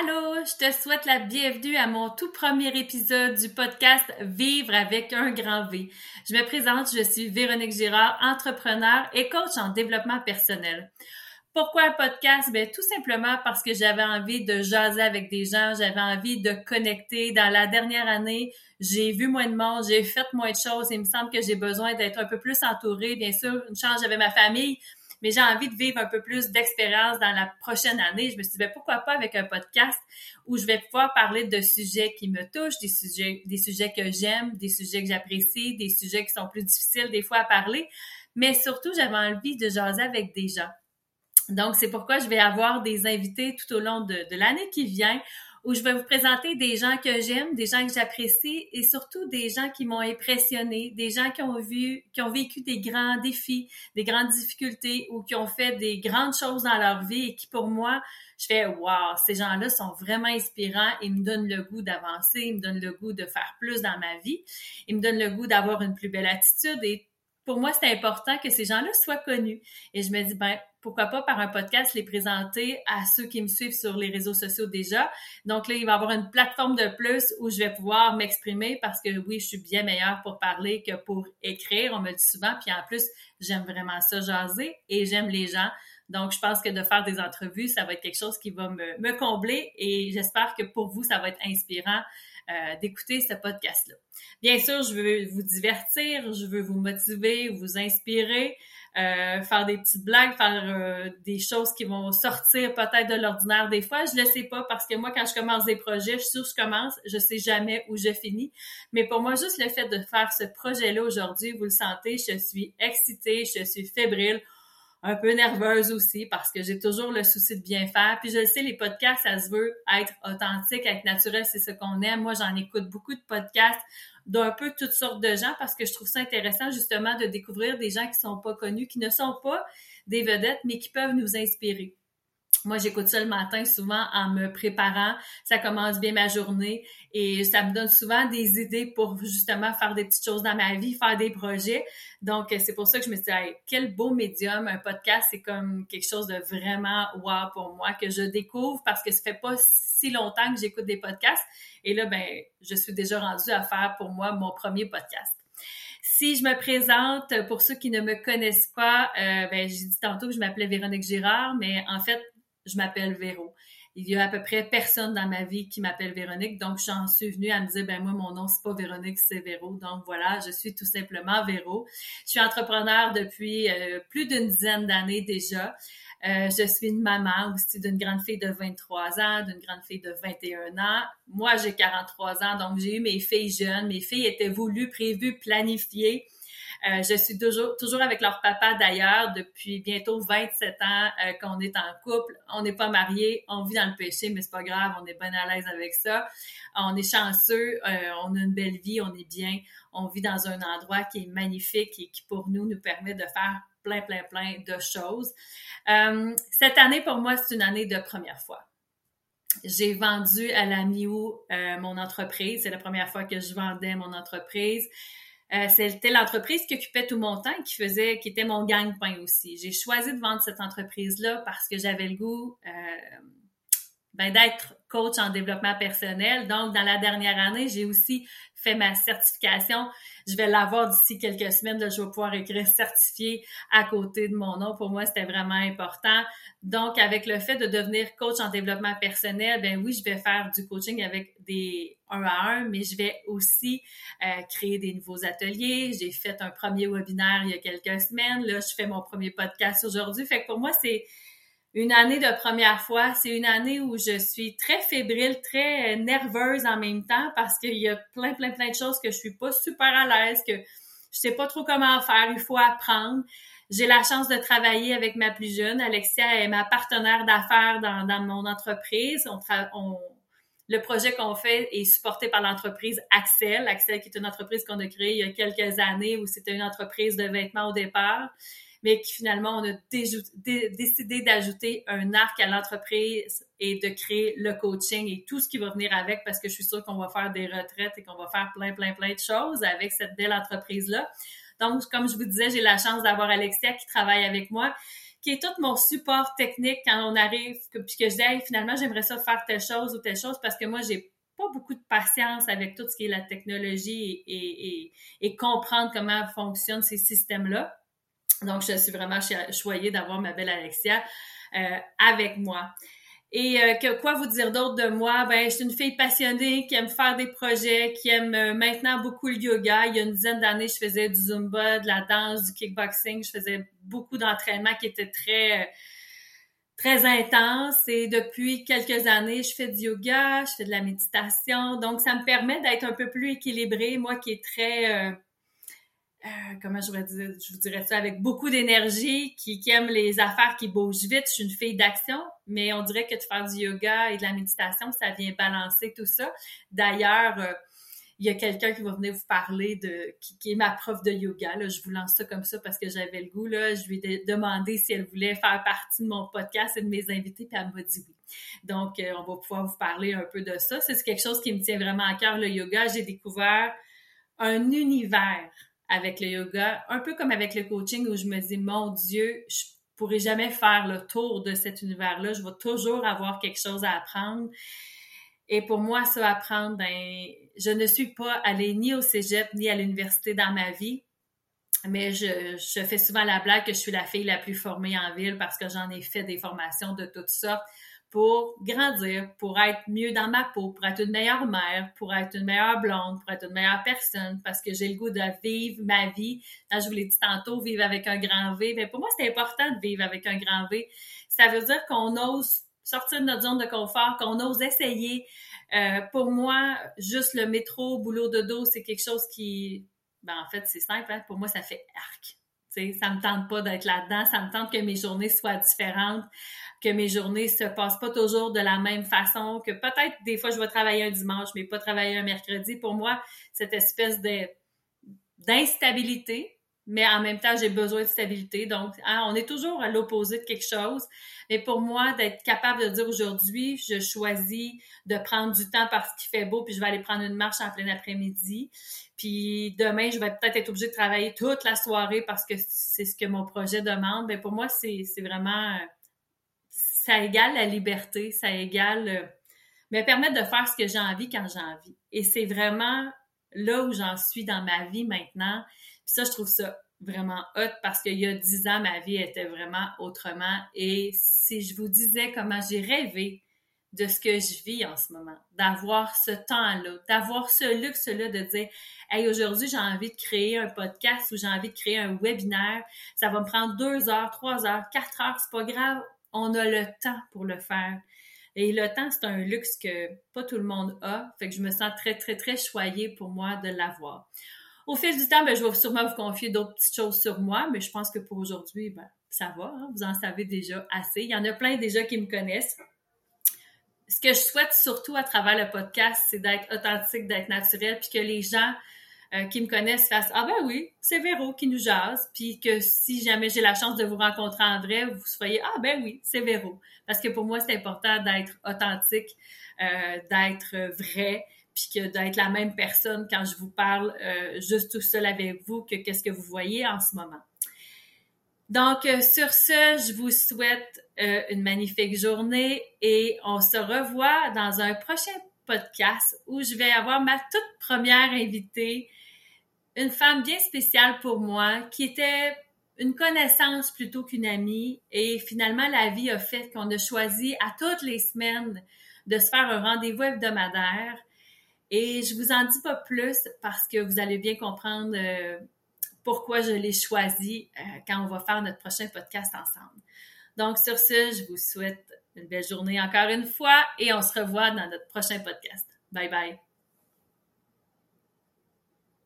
Allô, je te souhaite la bienvenue à mon tout premier épisode du podcast Vivre avec un grand V. Je me présente, je suis Véronique Girard, entrepreneur et coach en développement personnel. Pourquoi un podcast? Ben, tout simplement parce que j'avais envie de jaser avec des gens, j'avais envie de connecter. Dans la dernière année, j'ai vu moins de monde, j'ai fait moins de choses. Il me semble que j'ai besoin d'être un peu plus entourée. Bien sûr, une chance, j'avais ma famille, mais j'ai envie de vivre un peu plus d'expérience dans la prochaine année. Je me suis dit, ben, pourquoi pas avec un podcast où je vais pouvoir parler de sujets qui me touchent, des sujets, des sujets que j'aime, des sujets que j'apprécie, des sujets qui sont plus difficiles des fois à parler. Mais surtout, j'avais envie de jaser avec des gens. Donc, c'est pourquoi je vais avoir des invités tout au long de, de l'année qui vient où je vais vous présenter des gens que j'aime, des gens que j'apprécie et surtout des gens qui m'ont impressionné, des gens qui ont vu, qui ont vécu des grands défis, des grandes difficultés ou qui ont fait des grandes choses dans leur vie et qui pour moi, je fais wow, ces gens-là sont vraiment inspirants et me donnent le goût d'avancer, ils me donnent le goût de faire plus dans ma vie, ils me donnent le goût d'avoir une plus belle attitude et pour moi, c'est important que ces gens-là soient connus. Et je me dis, ben, pourquoi pas par un podcast les présenter à ceux qui me suivent sur les réseaux sociaux déjà. Donc là, il va y avoir une plateforme de plus où je vais pouvoir m'exprimer parce que oui, je suis bien meilleure pour parler que pour écrire. On me le dit souvent. Puis en plus, j'aime vraiment ça jaser et j'aime les gens. Donc, je pense que de faire des entrevues, ça va être quelque chose qui va me, me combler et j'espère que pour vous, ça va être inspirant euh, d'écouter ce podcast-là. Bien sûr, je veux vous divertir, je veux vous motiver, vous inspirer. Euh, faire des petites blagues, faire euh, des choses qui vont sortir peut-être de l'ordinaire des fois. Je le sais pas parce que moi, quand je commence des projets, je suis sûre que je commence, je sais jamais où je finis. Mais pour moi, juste le fait de faire ce projet-là aujourd'hui, vous le sentez, je suis excitée, je suis fébrile un peu nerveuse aussi parce que j'ai toujours le souci de bien faire. Puis je le sais, les podcasts, ça se veut être authentique, être naturel, c'est ce qu'on aime. Moi, j'en écoute beaucoup de podcasts d'un peu toutes sortes de gens parce que je trouve ça intéressant justement de découvrir des gens qui sont pas connus, qui ne sont pas des vedettes, mais qui peuvent nous inspirer. Moi, j'écoute ça le matin souvent en me préparant. Ça commence bien ma journée et ça me donne souvent des idées pour justement faire des petites choses dans ma vie, faire des projets. Donc, c'est pour ça que je me suis dit, quel beau médium, un podcast, c'est comme quelque chose de vraiment wow pour moi que je découvre parce que ça fait pas si longtemps que j'écoute des podcasts. Et là, ben, je suis déjà rendue à faire pour moi mon premier podcast. Si je me présente, pour ceux qui ne me connaissent pas, euh, ben, j'ai dit tantôt que je m'appelais Véronique Girard, mais en fait, je m'appelle Véro. Il y a à peu près personne dans ma vie qui m'appelle Véronique, donc j'en suis venue à me dire, ben moi, mon nom, c'est pas Véronique, c'est Véro. Donc voilà, je suis tout simplement Véro. Je suis entrepreneur depuis euh, plus d'une dizaine d'années déjà. Euh, je suis une maman aussi d'une grande fille de 23 ans, d'une grande fille de 21 ans. Moi, j'ai 43 ans, donc j'ai eu mes filles jeunes. Mes filles étaient voulues, prévues, planifiées. Euh, je suis toujours, toujours avec leur papa d'ailleurs depuis bientôt 27 ans euh, qu'on est en couple. On n'est pas mariés, on vit dans le péché, mais c'est pas grave, on est bien à l'aise avec ça. On est chanceux, euh, on a une belle vie, on est bien. On vit dans un endroit qui est magnifique et qui pour nous nous permet de faire plein, plein, plein de choses. cette année, pour moi, c'est une année de première fois. J'ai vendu à la Miu mon entreprise. C'est la première fois que je vendais mon entreprise. Euh, c'était l'entreprise qui occupait tout mon temps, qui faisait, qui était mon gagne-pain aussi. J'ai choisi de vendre cette entreprise-là parce que j'avais le goût euh, ben, d'être coach en développement personnel. Donc, dans la dernière année, j'ai aussi fait ma certification. Je vais l'avoir d'ici quelques semaines. je vais pouvoir écrire certifié à côté de mon nom. Pour moi, c'était vraiment important. Donc, avec le fait de devenir coach en développement personnel, ben oui, je vais faire du coaching avec des un à un, mais je vais aussi euh, créer des nouveaux ateliers. J'ai fait un premier webinaire il y a quelques semaines. Là, je fais mon premier podcast aujourd'hui. Fait que pour moi, c'est une année de première fois. C'est une année où je suis très fébrile, très nerveuse en même temps parce qu'il y a plein, plein, plein de choses que je suis pas super à l'aise, que je sais pas trop comment faire. Il faut apprendre. J'ai la chance de travailler avec ma plus jeune. Alexia est ma partenaire d'affaires dans, dans mon entreprise. On, on le projet qu'on fait est supporté par l'entreprise Axel. Axel qui est une entreprise qu'on a créée il y a quelques années où c'était une entreprise de vêtements au départ mais qui finalement, on a décidé d'ajouter un arc à l'entreprise et de créer le coaching et tout ce qui va venir avec parce que je suis sûre qu'on va faire des retraites et qu'on va faire plein, plein, plein de choses avec cette belle entreprise-là. Donc, comme je vous disais, j'ai la chance d'avoir Alexia qui travaille avec moi, qui est tout mon support technique quand on arrive, que, puis que je dis, finalement, j'aimerais ça faire telle chose ou telle chose parce que moi, j'ai pas beaucoup de patience avec tout ce qui est la technologie et, et comprendre comment fonctionnent ces systèmes-là. Donc, je suis vraiment choyée d'avoir ma belle Alexia euh, avec moi. Et euh, que quoi vous dire d'autre de moi? Ben, je suis une fille passionnée qui aime faire des projets, qui aime euh, maintenant beaucoup le yoga. Il y a une dizaine d'années, je faisais du zumba, de la danse, du kickboxing. Je faisais beaucoup d'entraînements qui étaient très très intense. Et depuis quelques années, je fais du yoga, je fais de la méditation. Donc, ça me permet d'être un peu plus équilibrée. Moi qui est très comment je voudrais dire, je vous dirais ça, avec beaucoup d'énergie, qui, aime les affaires qui bougent vite. Je suis une fille d'action, mais on dirait que de faire du yoga et de la méditation, ça vient balancer tout ça. D'ailleurs, euh, il y a quelqu'un qui va venir vous parler de qui, est ma prof de yoga. Je vous lance ça comme ça parce que j'avais le goût. Là. Je lui ai demandé si elle voulait faire partie de mon podcast et de mes invités, puis elle m'a dit oui. Donc, euh, on va pouvoir vous parler un peu de ça. C'est quelque chose qui me tient vraiment à cœur, le yoga. J'ai découvert un univers avec le yoga, un peu comme avec le coaching où je me dis, mon Dieu, je pourrai jamais faire le tour de cet univers-là. Je vais toujours avoir quelque chose à apprendre. Et pour moi, ça apprendre, ben, je ne suis pas allée ni au cégep ni à l'université dans ma vie. Mais je, je fais souvent la blague que je suis la fille la plus formée en ville parce que j'en ai fait des formations de toutes sortes pour grandir, pour être mieux dans ma peau, pour être une meilleure mère, pour être une meilleure blonde, pour être une meilleure personne, parce que j'ai le goût de vivre ma vie. Quand je vous l'ai dit tantôt, vivre avec un grand V. Mais pour moi, c'est important de vivre avec un grand V. Ça veut dire qu'on ose sortir de notre zone de confort, qu'on ose essayer. Euh, pour moi, juste le métro, boulot de dos, c'est quelque chose qui, ben en fait, c'est simple. Hein. Pour moi, ça fait arc. Sais, ça me tente pas d'être là-dedans. Ça me tente que mes journées soient différentes que mes journées se passent pas toujours de la même façon, que peut-être des fois je vais travailler un dimanche, mais pas travailler un mercredi. Pour moi, cette espèce de d'instabilité, mais en même temps, j'ai besoin de stabilité. Donc, hein, on est toujours à l'opposé de quelque chose. Mais pour moi, d'être capable de dire aujourd'hui, je choisis de prendre du temps parce qu'il fait beau, puis je vais aller prendre une marche en plein après-midi. Puis demain, je vais peut-être être obligée de travailler toute la soirée parce que c'est ce que mon projet demande. Mais pour moi, c'est vraiment ça égale la liberté, ça égale euh, me permettre de faire ce que j'ai envie quand j'ai envie. Et c'est vraiment là où j'en suis dans ma vie maintenant. Puis ça, je trouve ça vraiment hot parce qu'il y a dix ans, ma vie était vraiment autrement. Et si je vous disais comment j'ai rêvé de ce que je vis en ce moment, d'avoir ce temps-là, d'avoir ce luxe-là de dire, hey, aujourd'hui, j'ai envie de créer un podcast ou j'ai envie de créer un webinaire. Ça va me prendre deux heures, trois heures, quatre heures, c'est pas grave on a le temps pour le faire. Et le temps, c'est un luxe que pas tout le monde a. Fait que je me sens très, très, très choyée pour moi de l'avoir. Au fil du temps, ben, je vais sûrement vous confier d'autres petites choses sur moi, mais je pense que pour aujourd'hui, ben, ça va. Hein. Vous en savez déjà assez. Il y en a plein déjà qui me connaissent. Ce que je souhaite surtout à travers le podcast, c'est d'être authentique, d'être naturel, puis que les gens euh, qui me connaissent fassent Ah ben oui, c'est Véro qui nous jase, puis que si jamais j'ai la chance de vous rencontrer en vrai, vous soyez Ah ben oui, c'est Véro. Parce que pour moi, c'est important d'être authentique, euh, d'être vrai, puis que d'être la même personne quand je vous parle euh, juste tout seul avec vous que qu'est-ce que vous voyez en ce moment. Donc, sur ce, je vous souhaite une magnifique journée et on se revoit dans un prochain podcast où je vais avoir ma toute première invitée une femme bien spéciale pour moi, qui était une connaissance plutôt qu'une amie. Et finalement, la vie a fait qu'on a choisi à toutes les semaines de se faire un rendez-vous hebdomadaire. Et je vous en dis pas plus parce que vous allez bien comprendre euh, pourquoi je l'ai choisi euh, quand on va faire notre prochain podcast ensemble. Donc, sur ce, je vous souhaite une belle journée encore une fois et on se revoit dans notre prochain podcast. Bye bye.